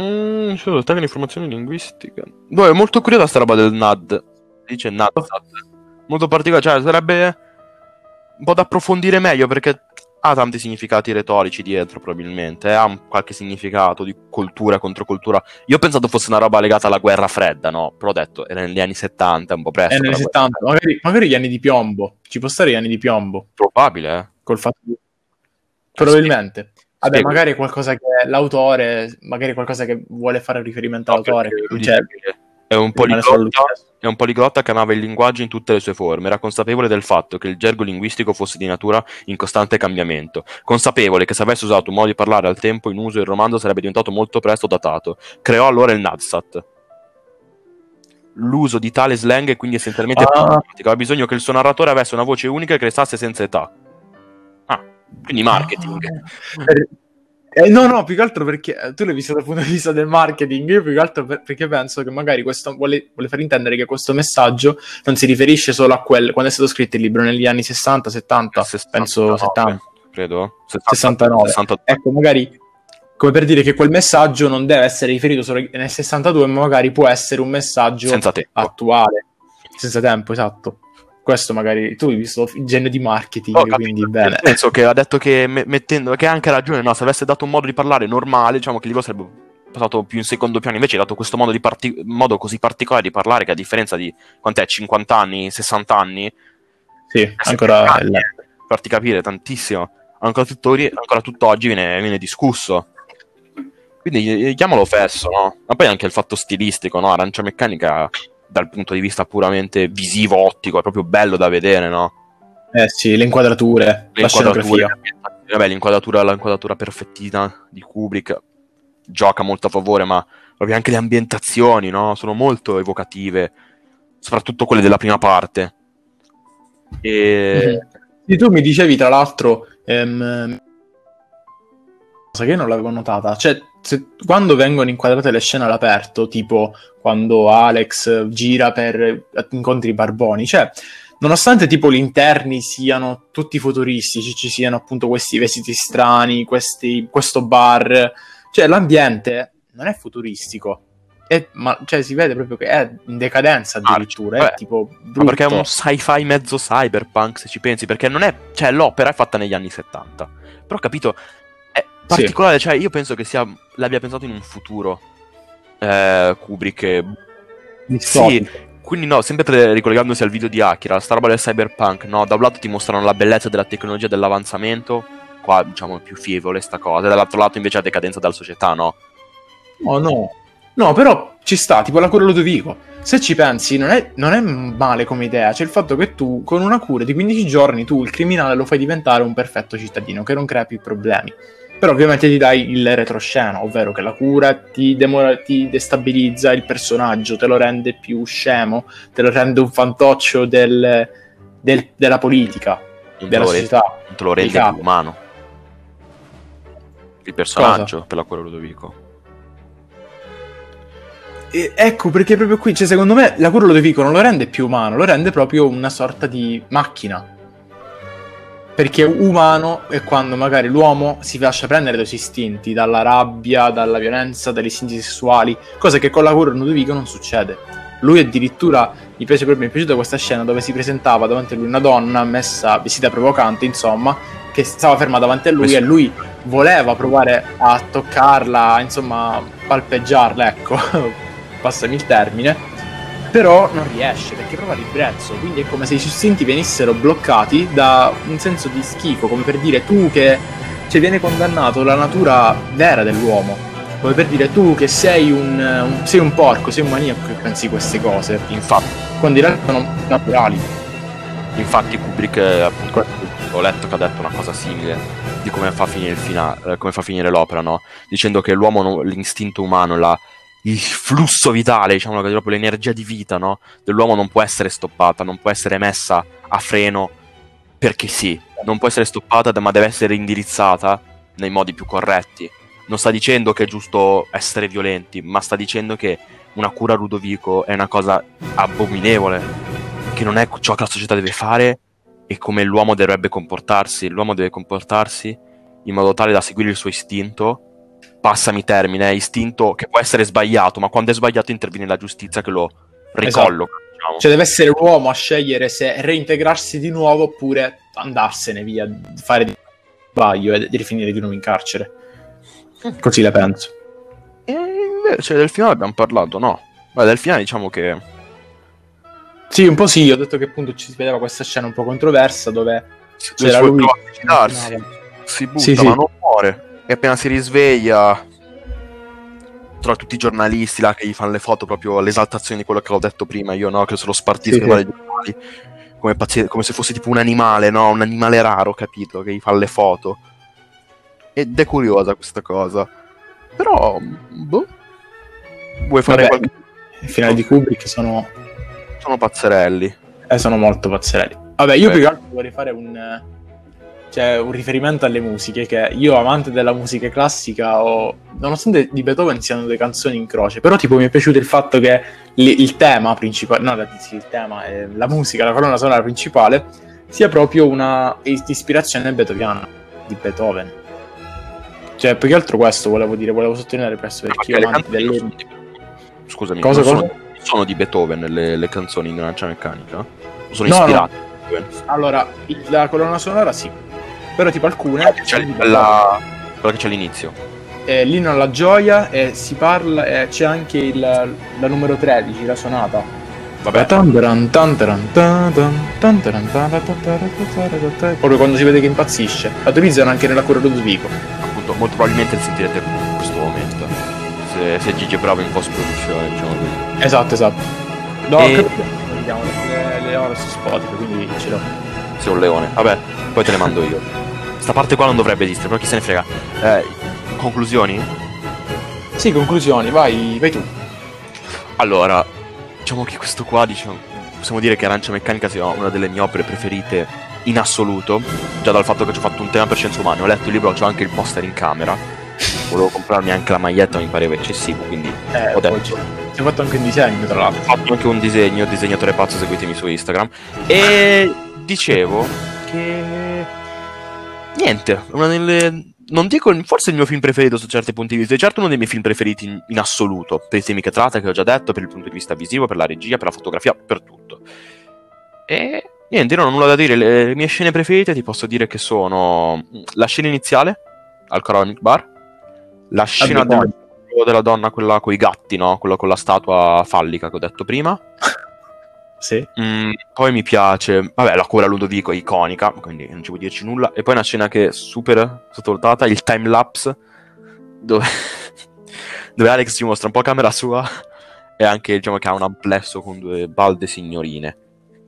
Mm, solo tecnica di informazioni linguistiche. Boh, è molto curiosa sta roba del NAD. Dice NADSAT. Molto particolare, cioè sarebbe un po' da approfondire meglio perché ha tanti significati retorici dietro probabilmente, eh, ha qualche significato di cultura contro cultura. Io ho pensato fosse una roba legata alla guerra fredda, no? Però ho detto, era negli anni 70, un po' presto. È negli la guerra 70, magari, magari gli anni di piombo. Ci può stare gli anni di piombo. Probabile, eh. Col fatto di... Probabilmente. Vabbè, Spiego. magari qualcosa che l'autore, magari qualcosa che vuole fare riferimento No, all'autore. cioè, è un poliglotta. È un poliglotta che amava il linguaggio in tutte le sue forme, era consapevole del fatto che il gergo linguistico fosse di natura in costante cambiamento, consapevole che se avesse usato un modo di parlare al tempo in uso il romanzo sarebbe diventato molto presto datato. Creò allora il Nadsat. L'uso di tale slang è quindi essenzialmente Ah. pragmatico, aveva bisogno che il suo narratore avesse una voce unica che restasse senza età. Quindi marketing. Ah, per- eh, no, no, più che altro perché eh, tu l'hai visto dal punto di vista del marketing, io più che altro per- perché penso che magari questo vuole, vuole far intendere che questo messaggio non si riferisce solo a quel quando è stato scritto il libro negli anni 60, 70, 69, penso 70. Credo. 69. 62. Ecco, magari come per dire che quel messaggio non deve essere riferito solo nel 62, ma magari può essere un messaggio Senza attuale, senza tempo, esatto. Questo magari tu hai visto il genio di marketing, capito, quindi bene. Nel senso che ha detto che me- mettendo che ha anche ragione, no, se avesse dato un modo di parlare normale, diciamo che libro sarebbe passato più in secondo piano, invece ha dato questo modo, di parti- modo così particolare di parlare che a differenza di quant'è 50 anni, 60 anni, Sì, ancora anni, il- per farti capire tantissimo, ancora, tuttori- ancora tutt'oggi viene, viene discusso. Quindi eh, chiamalo fesso, no? Ma poi anche il fatto stilistico, no? Arancia meccanica dal punto di vista puramente visivo, ottico, è proprio bello da vedere, no? Eh sì, le inquadrature, Le la scenografia. Vabbè, l'inquadratura, l'inquadratura perfettina di Kubrick gioca molto a favore, ma proprio anche le ambientazioni, no? Sono molto evocative, soprattutto quelle della prima parte. E... Mhm. Sì, tu mi dicevi, tra l'altro, ehm, cosa che io non l'avevo notata, cioè, se- quando vengono inquadrate le scene all'aperto, tipo quando Alex gira per incontri i barboni, cioè, nonostante tipo gli interni siano tutti futuristici, ci siano appunto questi vestiti strani, questi- questo bar, cioè, l'ambiente non è futuristico. È- ma, cioè, si vede proprio che è in decadenza addirittura, Vabbè, è tipo perché è un sci-fi mezzo cyberpunk, se ci pensi, perché non è... Cioè, l'opera è fatta negli anni 70. Però, capito, particolare, cioè, io penso che sia... l'abbia pensato in un futuro. Eh, Kubrick. distopico. Quindi no, sempre ricollegandosi al video di Akira, sta roba del cyberpunk, no? Da un lato ti mostrano la bellezza della tecnologia dell'avanzamento, qua diciamo è più fievole sta cosa, e dall'altro lato invece la decadenza della società, no? No, no. No, però ci sta, tipo la cura Ludovico. Se ci pensi, non è, non è male come idea. C'è il fatto che tu, con una cura di 15 giorni, tu il criminale lo fai diventare un perfetto cittadino, che non crea più problemi. Però ovviamente ti dai il retroscena, ovvero che la cura ti, demora- ti destabilizza il personaggio, te lo rende più scemo, te lo rende un fantoccio del- del- della politica, Non della re- società. non te lo rende più umano. Il personaggio, per la cura Ludovico. E ecco perché proprio qui, cioè, secondo me, la cura Ludovico non lo rende più umano, lo rende proprio una sorta di macchina. Perché umano è quando magari l'uomo si lascia prendere dai suoi istinti, dalla rabbia, dalla violenza, dagli istinti sessuali, cosa che con la cura Ludovico non succede. Lui addirittura, mi piace proprio, mi è piaciuta questa scena dove si presentava davanti a lui una donna messa, vestita provocante, insomma, che stava ferma davanti a lui Questo- e lui voleva provare a toccarla, insomma, palpeggiarla, ecco, passami il termine, però non riesce perché prova ribrezzo, quindi è come se i suoi istinti venissero bloccati da un senso di schifo, come per dire tu che cioè, viene condannato la natura vera dell'uomo, come per dire tu che sei un, un- sei un porco, sei un maniaco che pensi queste cose, Infatti, quando in realtà sono naturali. infatti Kubrick, appunto, ho letto che ha detto una cosa simile di come fa finire il fina- come fa finire l'opera, no? Dicendo che l'uomo, non- l'istinto umano, la- il flusso vitale, diciamo, proprio l'energia di vita, no? Dell'uomo non può essere stoppata, non può essere messa a freno perché sì, non può essere stoppata, ma deve essere indirizzata nei modi più corretti. Non sta dicendo che è giusto essere violenti, ma sta dicendo che una cura a Ludovico è una cosa abominevole, che non è ciò che la società deve fare e come l'uomo dovrebbe comportarsi. L'uomo deve comportarsi in modo tale da seguire il suo istinto. Passami termine, istinto che può essere sbagliato, ma quando è sbagliato interviene la giustizia che lo ricolloca. diciamo. Cioè deve essere l'uomo a scegliere se reintegrarsi di nuovo oppure andarsene via, fare di sbaglio e di rifinire di nuovo in carcere. Così la penso. E invece del finale abbiamo parlato, no? Beh, del finale diciamo che Sì, un po' sì, ho detto che appunto ci si vedeva questa scena un po' controversa dove c'era lui si butta Sì, sì. ma non muore. E appena si risveglia trova tutti i giornalisti là che gli fanno le foto proprio all'esaltazione di quello che ho detto prima io, no? Che se lo spartiscono Sì, sì. dalle giornali come, pazzi- come se fosse tipo un animale, no? Un animale raro, capito? Che gli fa le foto. Ed è curiosa questa cosa. Però, boh. Vuoi fare Vabbè, qualche... i finali di Kubrick sono, Sono pazzerelli. eh, sono molto pazzerelli. Vabbè, io Beh. più che altro vorrei fare un, eh, cioè, un riferimento alle musiche, che io amante della musica classica ho, nonostante di Beethoven siano delle canzoni in croce, però tipo mi è piaciuto il fatto che li- il tema principale, no, il tema, è la musica, la colonna sonora principale, sia proprio una is- ispirazione beethoviana di Beethoven. Cioè, più che altro questo volevo dire, volevo sottolineare questo perché io amante delle... sono di- Scusami, Cosa, cosa? sono, sono di Beethoven le, le canzoni in lancia meccanica? Sono No, no. ispirate Beethoven? Allora, la colonna sonora sì, però tipo alcune... C'è quella, quella che c'è all'inizio. eh, l'inno alla gioia e si parla eh, c'è anche il, la numero 13 la sonata Vabbè, Tan taran tan taran tan tan, tan taran tan taran tan taran tan taran tan. proprio quando si vede che impazzisce la utilizzano anche nella cura Ludovico appunto molto, probabilmente sentirete in questo momento. Se, se Gigi è bravo in post-produzione, diciamo così. Esatto, esatto. No, E- capito. Vediamo le, le ore su Spotify, quindi ce l'ho. Sei un leone. Vabbè, poi te le mando io. Sta parte qua non dovrebbe esistere, però chi se ne frega. Eh, conclusioni? Sì, conclusioni, vai, vai tu. Allora, diciamo che questo qua, diciamo, possiamo dire che Arancia Meccanica sia una delle mie opere preferite in assoluto, già dal fatto che ci ho fatto un tema per scienze umane, ho letto il libro, ho anche il poster in camera, volevo comprarmi anche la maglietta, mi pareva eccessivo, quindi Eh, ho detto, ci hai fatto anche un disegno, tra l'altro. ho fatto anche un disegno, disegnatore pazzo, seguitemi su Instagram, e dicevo che... Niente, una delle... Non dico, forse il mio film preferito su certi punti di vista, è certo uno dei miei film preferiti in, in assoluto, per i temi che tratta, che ho già detto, per il punto di vista visivo, per la regia, per la fotografia, per tutto. E niente, non ho nulla da dire, le, le mie scene preferite ti posso dire che sono la scena iniziale, al Coronic Bar, la scena buono. del- della donna, quella con i gatti, no? Quella con la statua fallica che ho detto prima. Sì. Mm, poi mi piace, vabbè, la cura Ludovico è iconica, quindi non ci vuoi dirci nulla. E poi una scena che è super sottovalutata, il time lapse, dove, dove Alex ci mostra un po' camera sua e anche, diciamo, che ha un amplesso con due balde signorine.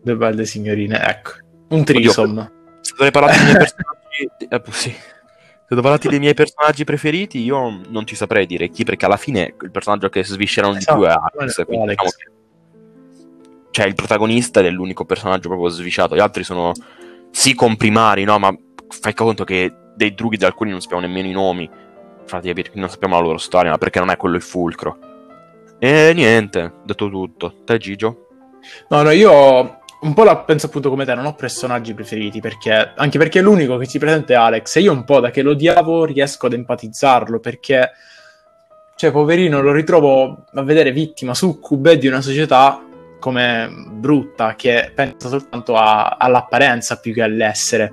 Due belle signorine, ecco. Un trisom. Se dovrei parlarti dei miei personaggi... eh, sì. Se devo parlarti dei miei personaggi preferiti, io non ti saprei dire chi, perché alla fine il personaggio che sviscerano di più è Esatto, Alex. è Quindi Alex. diciamo che cioè il protagonista ed è l'unico personaggio proprio svisciato. Gli altri sono sì comprimari, no? Ma fai conto che dei drughi di alcuni non sappiamo nemmeno i nomi. Infatti, non sappiamo la loro storia, ma perché non è quello il fulcro. E niente, detto tutto. Te, Gigio? No, no, io un po' la penso appunto come te, non ho personaggi preferiti, perché anche perché l'unico che si presenta è Alex, e io un po' da che lo odiavo riesco ad empatizzarlo, perché, cioè, poverino, lo ritrovo a vedere vittima succube di una società come brutta, che pensa soltanto a- all'apparenza più che all'essere.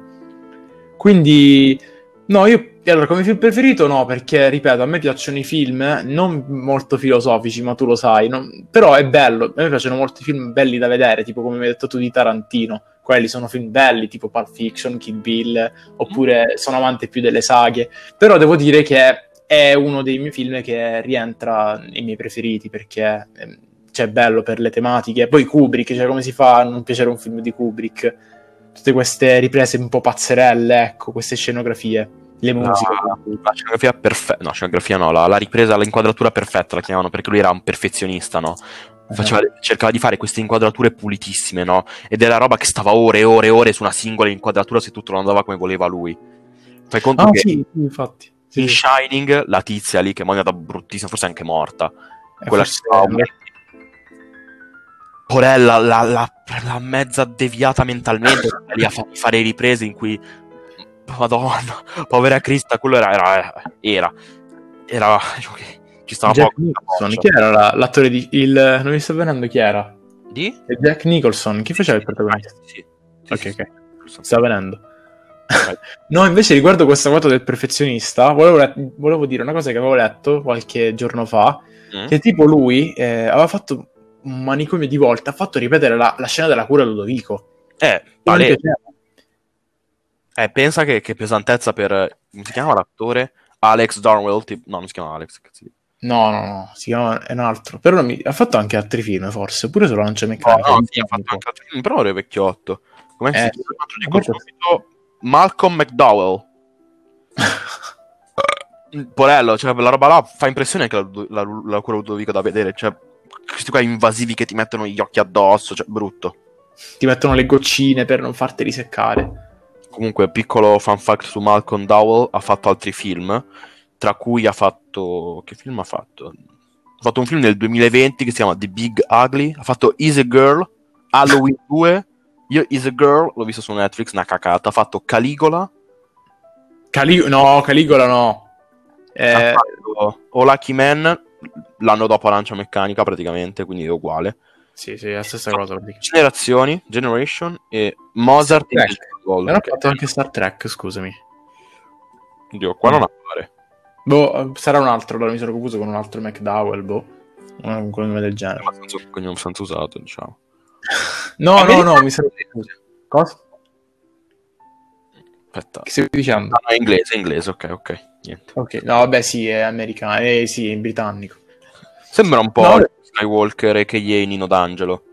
Quindi, no, io allora come film preferito no, perché ripeto, a me piacciono i film non molto filosofici, ma tu lo sai, non- però è bello, a me piacciono molti film belli da vedere, tipo come mi hai detto tu di Tarantino, quelli sono film belli, tipo Pulp Fiction, Kill Bill, oppure sono amante più delle saghe, però devo dire che è uno dei miei film che rientra nei miei preferiti, perché ehm, cioè, è bello per le tematiche, poi Kubrick, cioè come si fa a non piacere un film di Kubrick? Tutte queste riprese un po' pazzerelle, ecco, queste scenografie, le musiche. La scenografia perfetta, no, scenografia no, la, la ripresa, l'inquadratura perfetta la chiamavano perché lui era un perfezionista, no? Faceva- cercava di fare queste inquadrature pulitissime, no? Ed era roba che stava ore e ore e ore su una singola inquadratura se tutto non andava come voleva lui. Fai conto Ah, che sì, infatti. Sì, in. Shining la tizia lì che è andata bruttissima, forse anche morta. Eh, quella che stava Porella, la, la, la mezza deviata mentalmente, lì a fa- fare riprese in cui, madonna, povera Crista, quello era, era, era, era, che ci stava Jack poco. Nicholson, chi era la- l'attore di... Il... Non mi sta venendo chi era? Di? Jack Nicholson, chi faceva il protagonista? Sì, sì, Ok, sì, ok. sì. Sta venendo. no, invece riguardo questa foto del perfezionista, volevo, le- volevo dire una cosa che avevo letto qualche giorno fa, Mm? che tipo lui eh, aveva fatto un manicomio di volte, ha fatto ripetere la, la scena della cura a Ludovico. Eh, E piaceva. eh, pensa che, che pesantezza per, come si chiama l'attore? Alex Darwell, tipo- no, non si chiama Alex, cazzo No, no, no, si chiama è un altro. Però mi- ha fatto anche altri film, forse, oppure solo lancia No, meccanica. no, sì, ha fatto anche altri film, però era vecchiotto. Come si Eh, chiama? Ti dico subito, Malcolm McDowell. Porello, cioè, la roba là fa impressione anche la, la, la cura Ludovico da vedere, cioè, questi qua invasivi che ti mettono gli occhi addosso, cioè, brutto. Ti mettono le goccine per non farti riseccare. Comunque, piccolo fan fact su Malcolm Dowell, ha fatto altri film, tra cui ha fatto... che film ha fatto? Ha fatto un film nel 2020 che si chiama The Big Ugly, ha fatto Is a Girl, Halloween 2, io Is a Girl, l'ho visto su Netflix, una cacata, ha fatto Caligola, Cali- no, Caligola no. Eh, ha fatto O Lucky Man, l'anno dopo Arancia Meccanica praticamente, quindi è uguale. sì, sì, è la stessa cosa. Generazioni, Generation e Mozart Trek. Gold. Non ho fatto anche Star Trek, scusami. Oddio, qua non appare. Boh, sarà un altro, allora mi sono confuso con un altro McDowell, boh. Un cognome del genere. abbastanza, cognome abbastanza usato, diciamo. No, no, no, mi sono... Cosa? Aspetta. Che stai dicendo? Ah, è inglese, è inglese, ok, ok. Niente. Ok, no, vabbè, sì, è americano, eh, sì, è britannico. Sembra un po' No. Skywalker e K.A. Nino D'Angelo.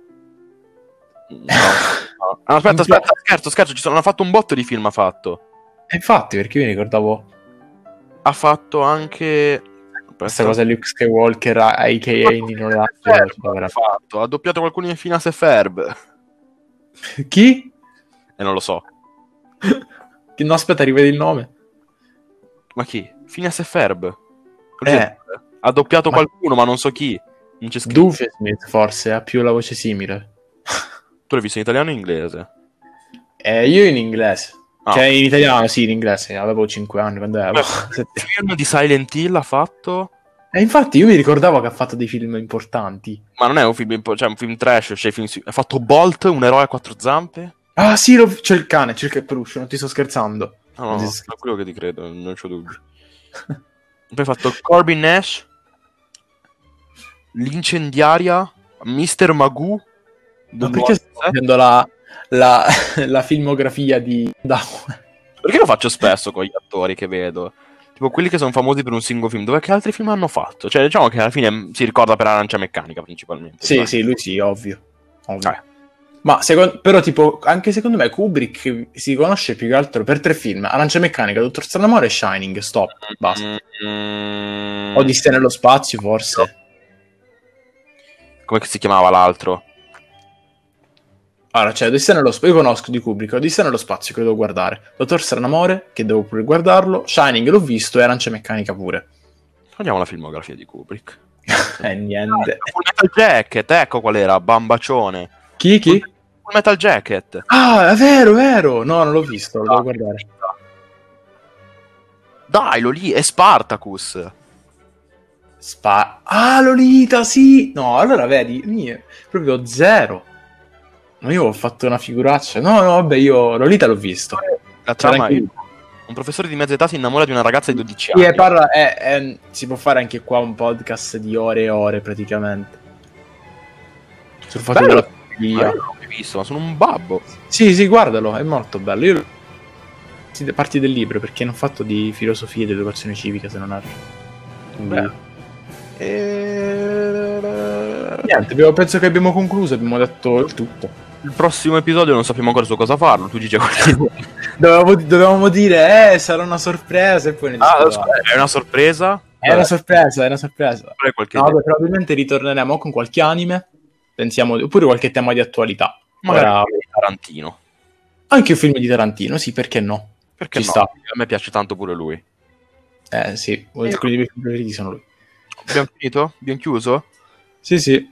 No, no. Ah, aspetta, aspetta, scherzo, scherzo, ci sono, hanno fatto un botto di film, ha fatto. E infatti, perché io mi ricordavo Ha fatto anche... questa cosa Luke Skywalker, a.k.a. Nino D'Angelo. ha fatto, ha doppiato qualcuno in Finas e Ferb. Chi? E non lo so. No, aspetta, rivedi il nome. Ma chi? Phineas e Ferb. Eh. Ha doppiato Ma- qualcuno, ma non so chi. Non c'è scritto. Doofenshmirtz, forse, ha più la voce simile. Tu l'hai visto in italiano o in inglese? Eh, io in inglese. Ah. Cioè, in italiano, sì, in inglese. Avevo 5 anni quando ero. Il film di Silent Hill ha fatto... E infatti io mi ricordavo che ha fatto dei film importanti. Ma non è un film, impo- cioè un film trash, cioè film ha fatto Bolt, un eroe a quattro zampe? Ah, sì, lo- c'è il cane, c'è il ca- peluche, non ti sto scherzando. No, no, Non sto- è quello che ti credo, non c'ho dubbi. Poi ha fatto Corbin Nash, L'incendiaria, Mr. Magoo. Ma perché sto facendo la, la, la filmografia di Down? Perché lo faccio spesso con gli attori che vedo? Tipo quelli che sono famosi per un singolo film. Dove che altri film hanno fatto? Cioè, diciamo che alla fine si ricorda per Arancia Meccanica principalmente. Sì, sì, lui sì, ovvio. ovvio. Eh. Ma secondo, però, tipo, anche secondo me Kubrick si conosce più che altro per tre film: Arancia Meccanica, Dottor Stranamore e Shining. Stop, basta. Mm, Odissea nello spazio, forse. Come si chiamava l'altro? Allora, cioè, Odissea nello spazio. Io conosco di Kubrick, Odissea nello spazio che devo guardare. Dottor Stranamore, che devo pure guardarlo. Shining l'ho visto e Arancia Meccanica pure. Guardiamo la filmografia di Kubrick. Eh, niente. Full Metal Jacket, ecco qual era, Bambacione. Chi, chi? Full Metal Jacket. Ah, è vero, è vero. No, non l'ho visto, lo devo guardare. Dai, lo lì, è Spartacus. Spa- ah, Lolita, sì! No, allora vedi, mie, proprio zero. Ma io ho fatto una figuraccia. No, no, vabbè, io Lolita l'ho visto. La trama è un professore di mezza età si innamora di una ragazza di 12 Sì, anni. e parla, è- è- si può fare anche qua un podcast di ore e ore praticamente. Sul fatto Bello. Ma io non l'ho mai visto, ma sono un babbo. Sì, sì, guardalo, è molto bello. Io parti del libro perché non ho fatto di filosofia e di educazione civica se non altro. Beh. E... Niente, abbiamo- penso che abbiamo concluso, abbiamo detto il tutto. Il prossimo episodio non sappiamo ancora su cosa farlo. Tu dici qualche Dovevamo, dovevamo dire, eh, sarà una sorpresa e poi ne Ah, è una sorpresa? È una sorpresa, è una sorpresa. No, probabilmente ritorneremo con qualche anime, pensiamo, oppure qualche tema di attualità. Magari Ora- Tarantino. anche un film di Tarantino, sì, perché no? Perché Ci no? sta. A me piace tanto pure lui. Eh, sì, quelli dei miei film preferiti sono lui. Abbiamo finito? Abbiamo chiuso? Sì, sì.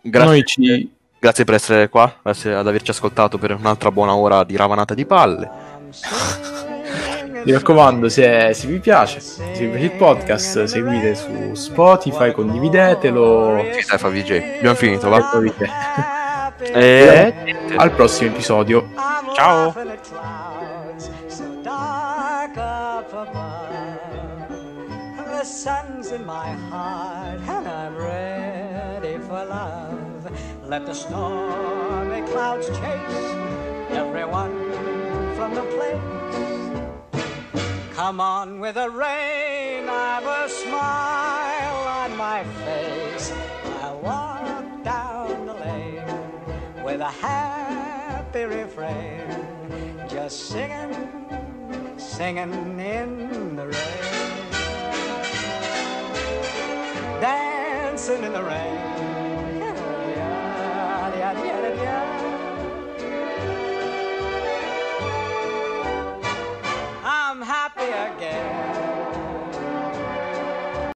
Grazie, Noi ci... grazie per essere qua, grazie ad averci ascoltato per un'altra buona ora di ravanata di palle. Mi raccomando, se, se vi piace, se vi piace il podcast, seguite su Spotify, condividetelo. Sì, dai, fa VJ. Abbiamo finito, va? Seguite. E... Al prossimo episodio. Ciao. The sun's in my heart and I'm ready for love. Let the stormy clouds chase everyone from the place. Come on with the rain, I've a smile on my face. I walk down the lane with a happy refrain, just singing, singing in the rain. Dancing in the rain. Yeah, yeah, yeah, I'm happy again.